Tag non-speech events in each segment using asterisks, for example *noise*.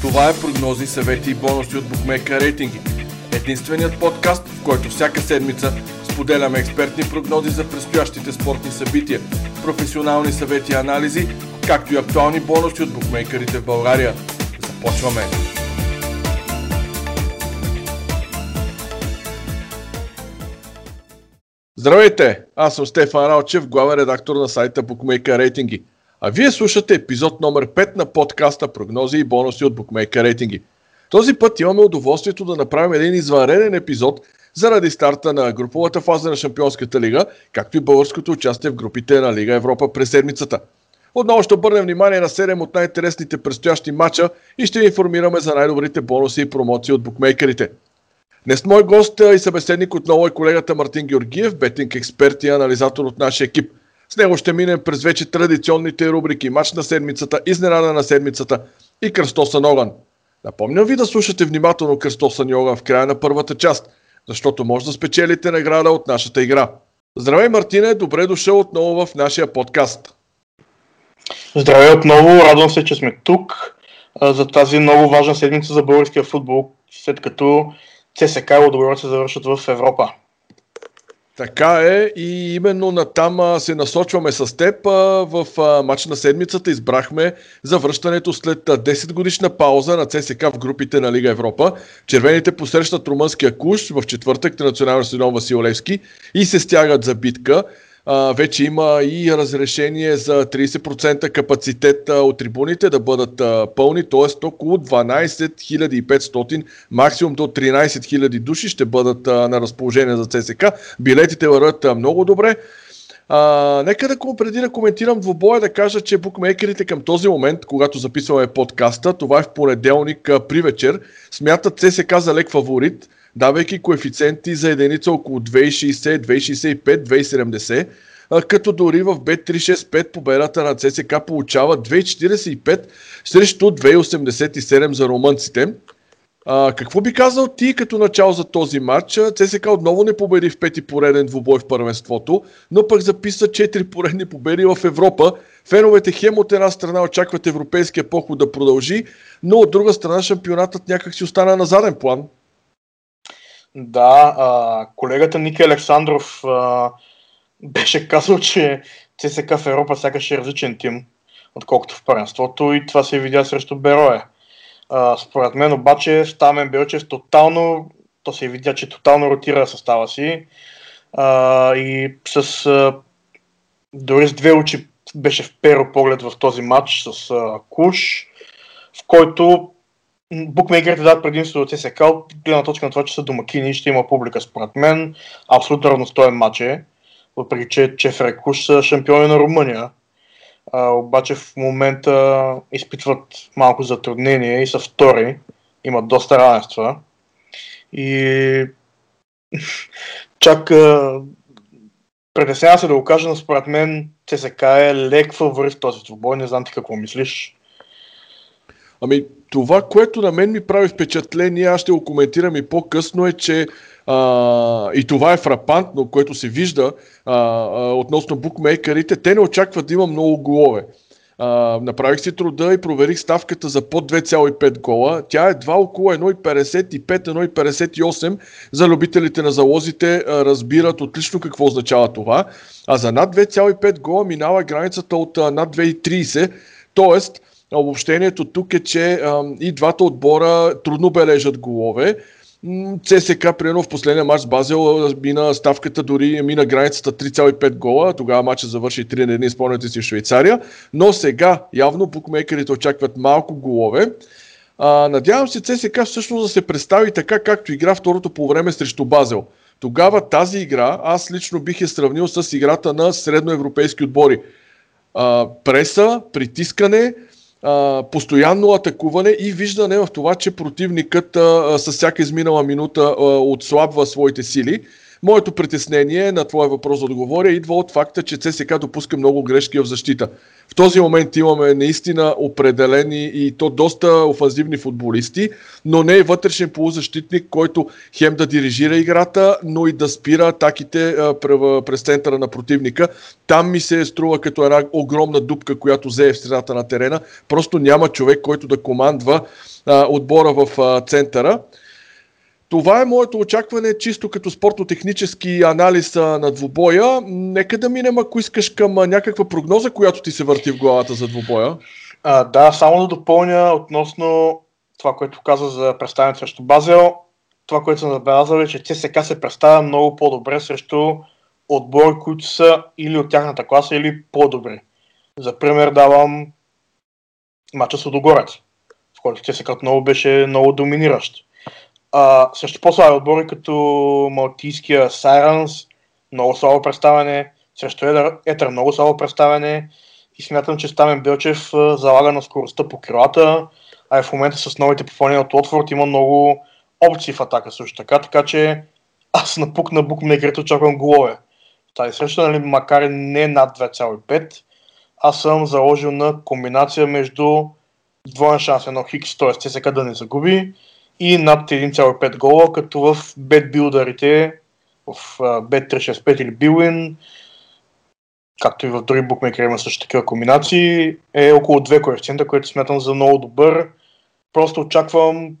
Това е прогнози, съвети и бонуси от Букмека рейтинги. Единственият подкаст, в който всяка седмица споделяме експертни прогнози за предстоящите спортни събития, професионални съвети и анализи, както и актуални бонуси от букмейкерите в България. Започваме! Здравейте! Аз съм Стефан Ралчев, главен редактор на сайта Bookmaker Рейтинги. А вие слушате епизод номер 5 на подкаста Прогнози и бонуси от Bookmaker Рейтинги. Този път имаме удоволствието да направим един извънреден епизод заради старта на груповата фаза на Шампионската лига, както и българското участие в групите на Лига Европа през седмицата. Отново ще обърнем внимание на 7 от най-интересните предстоящи матча и ще ви информираме за най-добрите бонуси и промоции от букмейкерите. Днес мой гост и събеседник отново е колегата Мартин Георгиев, бетинг експерт и анализатор от нашия екип. С него ще минем през вече традиционните рубрики Мач на седмицата, Изненада на седмицата и Кръстосан огън. Напомням ви да слушате внимателно Кръстосан огън в края на първата част, защото може да спечелите награда от нашата игра. Здравей, Мартине, добре дошъл отново в нашия подкаст. Здравей отново, радвам се, че сме тук за тази много важна седмица за българския футбол, след като ЦСК и Лодогорец се завършат в Европа. Така е и именно на там се насочваме с теб. В матч на седмицата избрахме завръщането след 10 годишна пауза на ЦСК в групите на Лига Европа. Червените посрещат румънския куш в четвъртък на националния стадион Васил Левски и се стягат за битка а, вече има и разрешение за 30% капацитет от трибуните да бъдат пълни, т.е. около 12 500, максимум до 13 000 души ще бъдат на разположение за ЦСК. Билетите върват много добре. А, нека да преди да коментирам двобоя, да кажа, че букмейкерите към този момент, когато записваме подкаста, това е в понеделник при вечер, смятат ЦСК за лек фаворит – давайки коефициенти за единица около 2,60, 2,65, 2,70, като дори в B365 победата на ЦСК получава 2,45 срещу 2,87 за румънците. А, какво би казал ти като начало за този матч? ЦСК отново не победи в пети пореден двубой в първенството, но пък записа 4 поредни победи в Европа. Феновете хем от една страна очакват европейския поход да продължи, но от друга страна шампионатът някак си остана на заден план. Да, а, колегата Ники Александров а, беше казал, че ЦСК в Европа сякаш е различен тим, отколкото в първенството и това се видя срещу Берое. А, според мен обаче Стамен Белчев тотално, то се видя, че тотално ротира състава си а, и с а, дори с две очи беше в перо поглед в този матч с а, Куш, в който букмейкерите дадат предимство от ЦСК от гледна точка на това, че са домакини и ще има публика според мен. Абсолютно равностоен матч е, въпреки че, че Фрекуш са шампиони на Румъния. А, обаче в момента изпитват малко затруднение и са втори. Имат доста равенства. И *laughs* чак притеснява се да го кажа, но според мен ЦСК е лек фаворит в този двубой. Не знам ти какво мислиш. Ами, това, което на мен ми прави впечатление, аз ще го коментирам и по-късно, е, че а, и това е фрапантно, което се вижда а, а, относно букмейкерите, те не очакват да има много голове. А, направих си труда и проверих ставката за под 2,5 гола. Тя е два около 1,55-1,58. За любителите на залозите а, разбират отлично какво означава това. А за над 2,5 гола минава границата от а, над 2,30. Тоест, Обобщението тук е, че а, и двата отбора трудно бележат голове. ЦСК, примерно в последния матч с Базел, мина ставката дори мина границата 3,5 гола. Тогава матчът завърши 3 на 1, спомняте си в Швейцария. Но сега явно букмейкерите очакват малко голове. А, надявам се ЦСК всъщност да се представи така, както игра второто по време срещу Базел. Тогава тази игра аз лично бих е сравнил с играта на средноевропейски отбори. А, преса, притискане, постоянно атакуване и виждане в това, че противникът а, с всяка изминала минута а, отслабва своите сили. Моето притеснение на твоя въпрос да отговоря идва от факта, че ЦСК допуска много грешки в защита. В този момент имаме наистина определени и то доста офанзивни футболисти, но не е вътрешен полузащитник, който хем да дирижира играта, но и да спира атаките през центъра на противника. Там ми се струва като една огромна дупка, която зее в средата на терена. Просто няма човек, който да командва отбора в центъра. Това е моето очакване, чисто като спортно-технически анализ на двубоя. Нека да минем, ако искаш, към някаква прогноза, която ти се върти в главата за двубоя. А, да, само да допълня относно това, което каза за представянето срещу Базел. Това, което съм забелязал е, че ЦСК се представя много по-добре срещу отбори, които са или от тяхната класа, или по-добри. За пример давам мача с Одогорец, в който ЦСК отново беше много доминиращ също по-слаби отбори, като Малтийския Сайранс, много слабо представяне, срещу Етър, Етър много слабо представяне и смятам, че Стамен Белчев залага на скоростта по крилата, а и в момента с новите попълнения от Лотфорд има много опции в атака също така, така че аз напук на букмекерите очаквам голове. Тази среща, нали, макар и не над 2,5, аз съм заложил на комбинация между двоен шанс, едно хикс, т.е. ЦСК да не загуби и над 1,5 гола, като в бетбилдерите, в Bet365 или Bwin, както и в други букмекери има също такива комбинации, е около 2 коефициента, което смятам за много добър. Просто очаквам,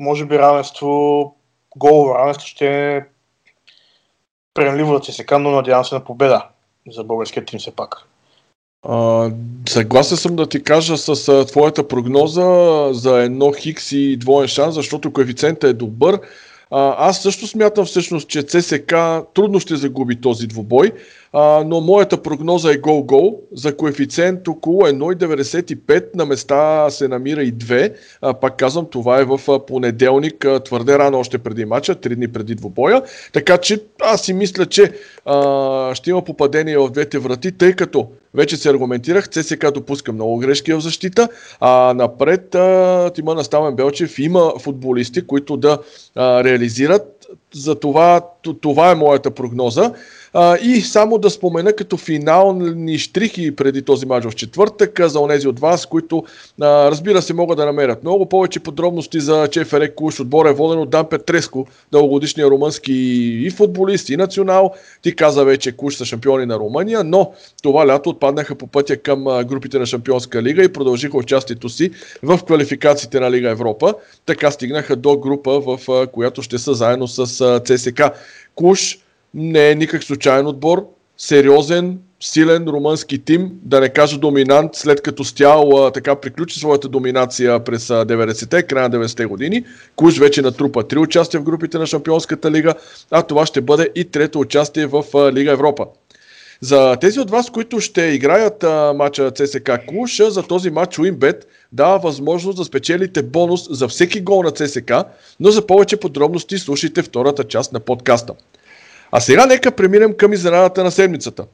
може би равенство, голово равенство ще е приемливо да се сека, но надявам се на победа за българския тим все пак. А, съгласен съм да ти кажа с а, твоята прогноза за едно хикс и двоен шанс, защото коефициентът е добър. А, аз също смятам всъщност, че ЦСК трудно ще загуби този двубой, а, но моята прогноза е гол-гол за коефициент около 1,95 на места се намира и 2. А, пак казвам, това е в понеделник, твърде рано още преди мача, 3 дни преди двубоя. Така че аз си мисля, че а, ще има попадение в двете врати, тъй като вече се аргументирах, ЦСК допуска много грешки в защита, а напред а, Тима Наставен Белчев има футболисти, които да а, реализират. За това, това е моята прогноза. А, и само да спомена като финални штрихи преди този мач в четвъртък за онези от вас, които а, разбира се могат да намерят много повече подробности за Чеферек Куш. Отбор е воден от Дан Петреско, дългогодишния румънски и футболист, и национал. Ти каза вече Куш са шампиони на Румъния, но това лято отпаднаха по пътя към групите на Шампионска лига и продължиха участието си в квалификациите на Лига Европа. Така стигнаха до група, в която ще са заедно с ЦСК. Куш не е никак случайен отбор, сериозен, силен румънски тим, да не кажа доминант, след като Стял така приключи своята доминация през 90-те, края на 90-те години. Куш вече натрупа три участия в групите на Шампионската лига, а това ще бъде и трето участие в Лига Европа. За тези от вас, които ще играят а, матча ЦСК Куш, за този матч Уинбет дава възможност да спечелите бонус за всеки гол на ЦСК, но за повече подробности слушайте втората част на подкаста. А сега нека преминем към изненадата на седмицата.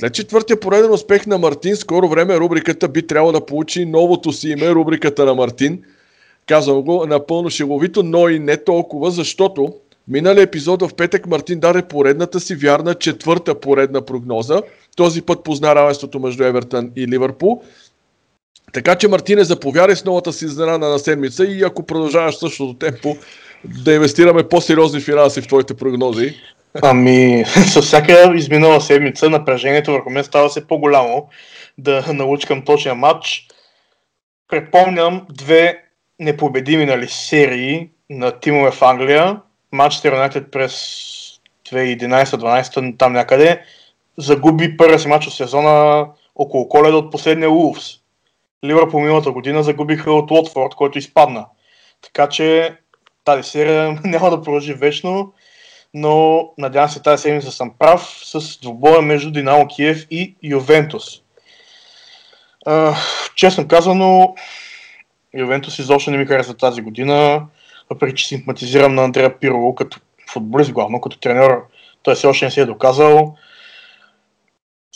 След четвъртия пореден успех на Мартин, скоро време рубриката би трябвало да получи новото си име, рубриката на Мартин. Казвам го напълно шиловито, но и не толкова, защото миналия епизод в петък Мартин даде поредната си вярна четвърта поредна прогноза. Този път позна равенството между Евертън и Ливърпул. Така че Мартине, заповядай с новата си изненада на седмица и ако продължаваш същото темпо, да инвестираме по-сериозни финанси в твоите прогнози. Ами, *laughs* със всяка изминала седмица напрежението върху мен става се по-голямо да научкам точния матч. Препомням две непобедими нали, серии на тимове в Англия. Манчестър Юнайтед през 2011-12 там някъде загуби първия си матч от сезона около коледа от последния Улфс. Ливърпул миналата година загубиха от Лотфорд, който изпадна. Така че тази серия *laughs* няма да продължи вечно но надявам се тази седмица съм прав с двубоя между Динамо Киев и Ювентус. честно казано, Ювентус изобщо не ми харесва тази година, въпреки че симпатизирам на Андрея Пирово като футболист главно, като тренер, той все още не се е доказал.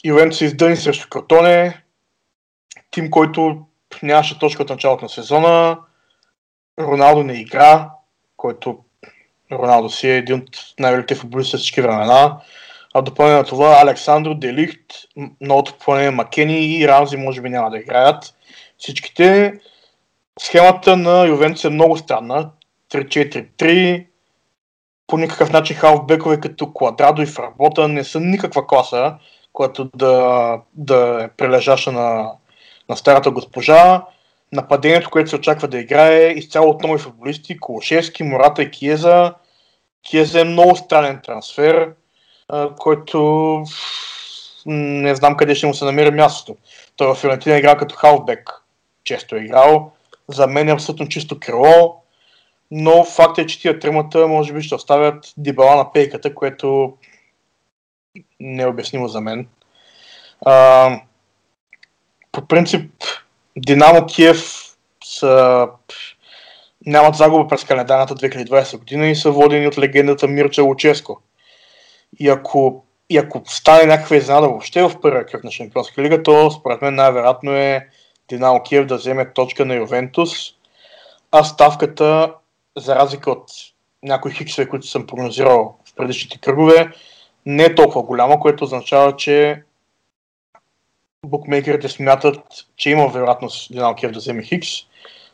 Ювентус се издъни срещу Картоне, тим, който нямаше точка от началото на сезона, Роналдо не игра, който Роналдо си е един от най-великите футболисти всички времена. А допълнение на това Александро, Делихт, новото попълнение Макени и Рамзи може би няма да играят. Всичките. Схемата на Ювентус е много странна. 3-4-3. По никакъв начин халфбекове като Квадрадо и Фработа не са никаква класа, която да, да е прилежаща на, на старата госпожа. Нападението, което се очаква да играе, изцяло от нови футболисти, Колошевски, Мората и Киеза. Киеза е много странен трансфер който не знам къде ще му се намери мястото. Той в Фиорентина играл като халфбек. Често е играл. За мен е абсолютно чисто крило. Но факт е, че тия тримата може би ще оставят дебала на пейката, което не е обяснимо за мен. А, по принцип, Динамо Киев са, нямат загуба през календарната 2020 година и са водени от легендата Мирча Луческо и ако, и ако стане някаква изненада въобще в първия кръг на Шампионска лига, то според мен най-вероятно е Динамо Киев да вземе точка на Ювентус, а ставката, за разлика от някои хиксове, които съм прогнозирал в предишните кръгове, не е толкова голяма, което означава, че букмейкерите смятат, че има вероятност Динамо Киев да вземе хикс.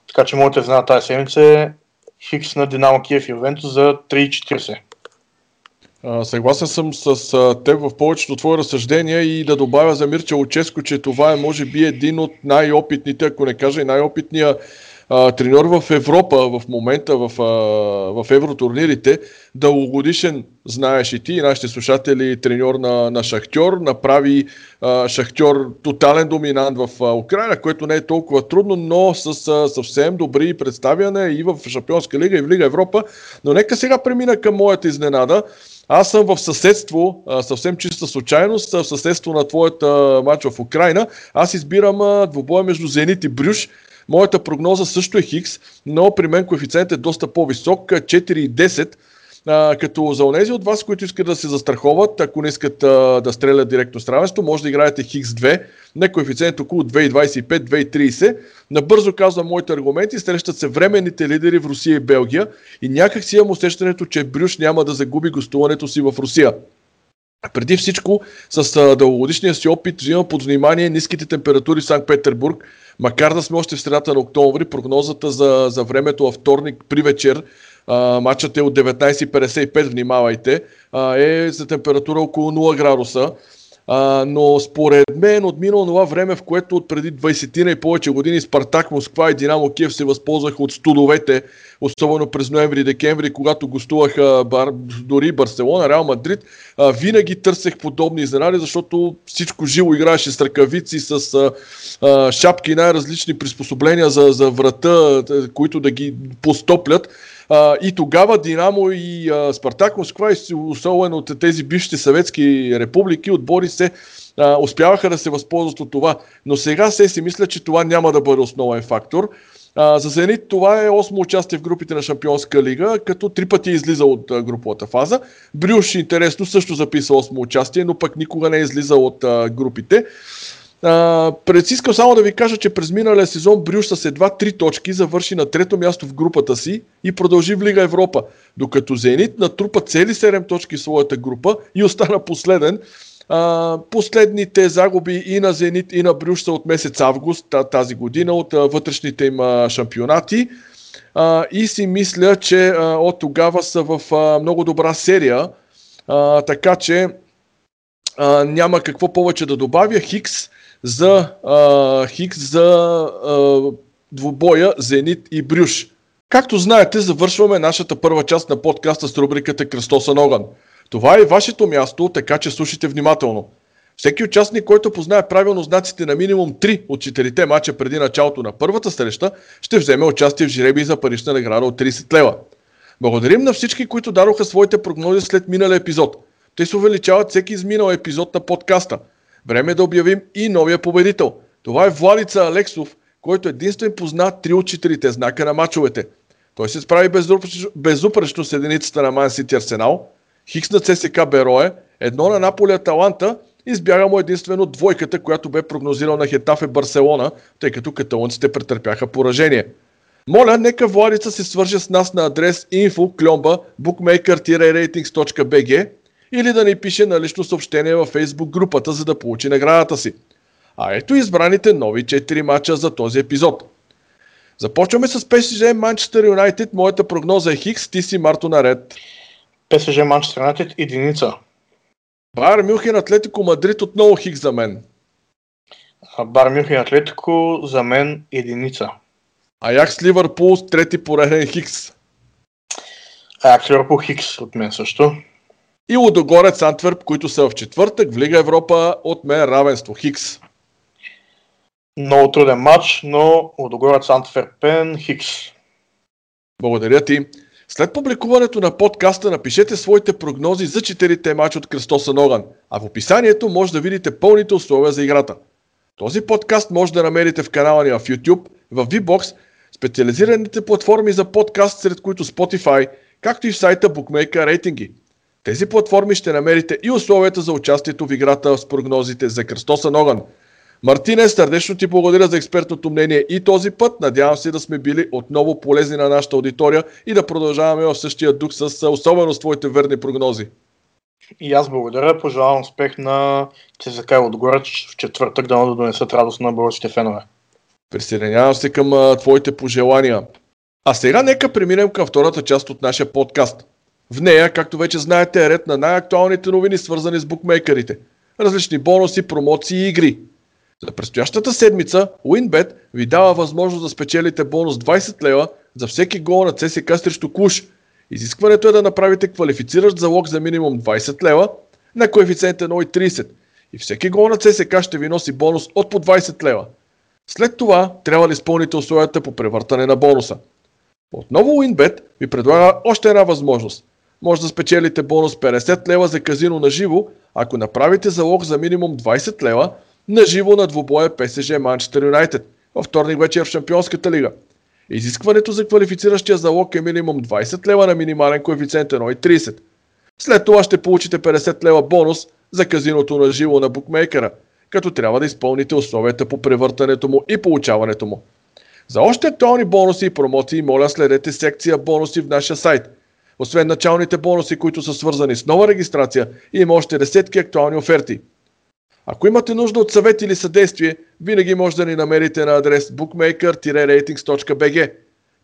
Така че моята изненада тази седмица е хикс на Динамо Киев и Ювентус за 3,40. А, съгласен съм с а, теб в повечето твои разсъждения и да добавя за Мирча Луческо, че това е може би един от най-опитните, ако не кажа и най-опитния а, треньор в Европа в момента в, а, в евротурнирите. Дългогодишен, знаеш и ти, и нашите слушатели, треньор на, на Шахтьор, направи а, Шахтьор тотален доминант в а, Украина, което не е толкова трудно, но с а, съвсем добри представяне и в Шампионска лига и в Лига Европа. Но нека сега премина към моята изненада. Аз съм в съседство, съвсем чиста случайност, в съседство на твоята матч в Украина. Аз избирам двубоя между Зенит и Брюш. Моята прогноза също е Хикс, но при мен коефициент е доста по-висок, 4,10 а, като за онези от вас, които искат да се застраховат, ако не искат а, да стрелят директно с равенство, може да играете Хикс 2 на коефициент около 2,25-2,30. Набързо казвам моите аргументи, срещат се временните лидери в Русия и Белгия и някак си имам усещането, че Брюш няма да загуби гостуването си в Русия. Преди всичко, с дългогодишния си опит взимам под внимание ниските температури в Санкт-Петербург, макар да сме още в средата на октомври, прогнозата за, за времето във вторник при вечер матчът е от 19.55, внимавайте, а, е за температура около 0 градуса. А, но според мен от минало това време, в което от преди 20 и повече години Спартак Москва и Динамо Киев се възползваха от студовете, особено през ноември и декември, когато гостуваха бар, дори Барселона, Реал Мадрид, а, винаги търсех подобни изненади, защото всичко живо играеше с ръкавици, с а, а, шапки най-различни приспособления за, за врата, които да ги постоплят. А, и тогава Динамо и а, Спартак Москва, особено от тези бившите съветски републики, отбори се а, успяваха да се възползват от това. Но сега се си мисля, че това няма да бъде основен фактор. А, за Зенит това е 8 участие в групите на Шампионска лига, като три пъти е излизал от а, груповата фаза. Брюш, интересно, също записа 8 участие, но пък никога не е излизал от а, групите. Пред искам само да ви кажа, че през миналия сезон Брюш с едва 3 точки завърши на трето място в групата си и продължи в Лига Европа, докато Зенит натрупа цели 7 точки в своята група и остана последен. Последните загуби и на Зенит и на Брюш от месец август тази година от вътрешните им шампионати. И си мисля, че от тогава са в много добра серия, така че няма какво повече да добавя. Хикс за а, Хикс за двубоя Зенит и Брюш. Както знаете, завършваме нашата първа част на подкаста с рубриката Кръстосан огън. Това е вашето място, така че слушайте внимателно. Всеки участник, който познае правилно знаците на минимум 3 от 4 мача преди началото на първата среща, ще вземе участие в жреби за парична награда от 30 лева. Благодарим на всички, които дадоха своите прогнози след миналия епизод. Те се увеличават всеки изминал епизод на подкаста – Време е да обявим и новия победител. Това е Владица Алексов, който единствен позна три от четирите знака на мачовете. Той се справи безупречно с единицата на Ман Сити Арсенал, Хикс на ЦСК Берое, едно на Наполи Аталанта, избяга му единствено двойката, която бе прогнозирал на Хетафе Барселона, тъй като каталонците претърпяха поражение. Моля, нека Владица се свърже с нас на адрес info bookmaker-ratings.bg или да ни пише на лично съобщение във Facebook групата, за да получи наградата си. А ето избраните нови 4 мача за този епизод. Започваме с PSG Манчестър Юнайтед. Моята прогноза е Хикс, ти си Марто наред. PSG Манчестър Юнайтед единица. Бар Мюхен Атлетико Мадрид отново Хикс за мен. Бар Мюхен Атлетико за мен единица. Аякс Ливърпул трети пореден Хикс. Аякс Ливърпул Хикс от мен също. И Лудогорец Антверп, които са в четвъртък в Лига Европа от мен равенство Хикс. Много труден матч, но Лудогорец Антверпен Хикс. Благодаря ти. След публикуването на подкаста напишете своите прогнози за четирите матча от Кръстоса Ноган, а в описанието може да видите пълните условия за играта. Този подкаст може да намерите в канала ни в YouTube, в VBOX, специализираните платформи за подкаст, сред които Spotify, както и в сайта Bookmaker рейтинги. Тези платформи ще намерите и условията за участието в играта с прогнозите за Кръстоса Ноган – Мартине, сърдечно ти благодаря за експертното мнение и този път. Надявам се да сме били отново полезни на нашата аудитория и да продължаваме в същия дух с особено с твоите верни прогнози. И аз благодаря. Пожелавам успех на ЦСК отгоре в четвъртък да да донесат радост на българските фенове. Присъединявам се към а, твоите пожелания. А сега нека преминем към втората част от нашия подкаст. В нея, както вече знаете, е ред на най-актуалните новини, свързани с букмейкерите. Различни бонуси, промоции и игри. За предстоящата седмица WinBet ви дава възможност да спечелите бонус 20 лева за всеки гол на ЦСК срещу Клуш. Изискването е да направите квалифициращ залог за минимум 20 лева на коефициент 1,30 и всеки гол на ЦСК ще ви носи бонус от по 20 лева. След това трябва да изпълните условията по превъртане на бонуса. Отново WinBet ви предлага още една възможност. Може да спечелите бонус 50 лева за казино на живо, ако направите залог за минимум 20 лева на живо на двубоя ПСЖ Манчестър Юнайтед във вторник вечер в Шампионската лига. Изискването за квалифициращия залог е минимум 20 лева на минимален коефициент 1,30. След това ще получите 50 лева бонус за казиното на живо на букмейкера, като трябва да изпълните условията по превъртането му и получаването му. За още актуални бонуси и промоции, моля следете секция бонуси в нашия сайт. Освен началните бонуси, които са свързани с нова регистрация, има още десетки актуални оферти – ако имате нужда от съвет или съдействие, винаги може да ни намерите на адрес bookmaker-ratings.bg.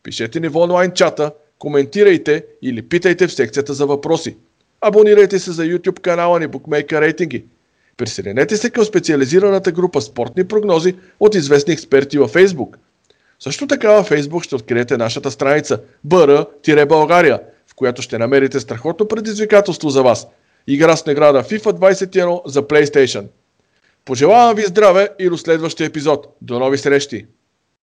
Пишете ни в онлайн чата, коментирайте или питайте в секцията за въпроси. Абонирайте се за YouTube канала ни Bookmaker Ratings. Присъединете се към специализираната група спортни прогнози от известни експерти във Facebook. Също така във Facebook ще откриете нашата страница BR-България, в която ще намерите страхотно предизвикателство за вас. Игра с награда FIFA 21 за PlayStation. Пожелавам ви здраве и до следващия епизод. До нови срещи!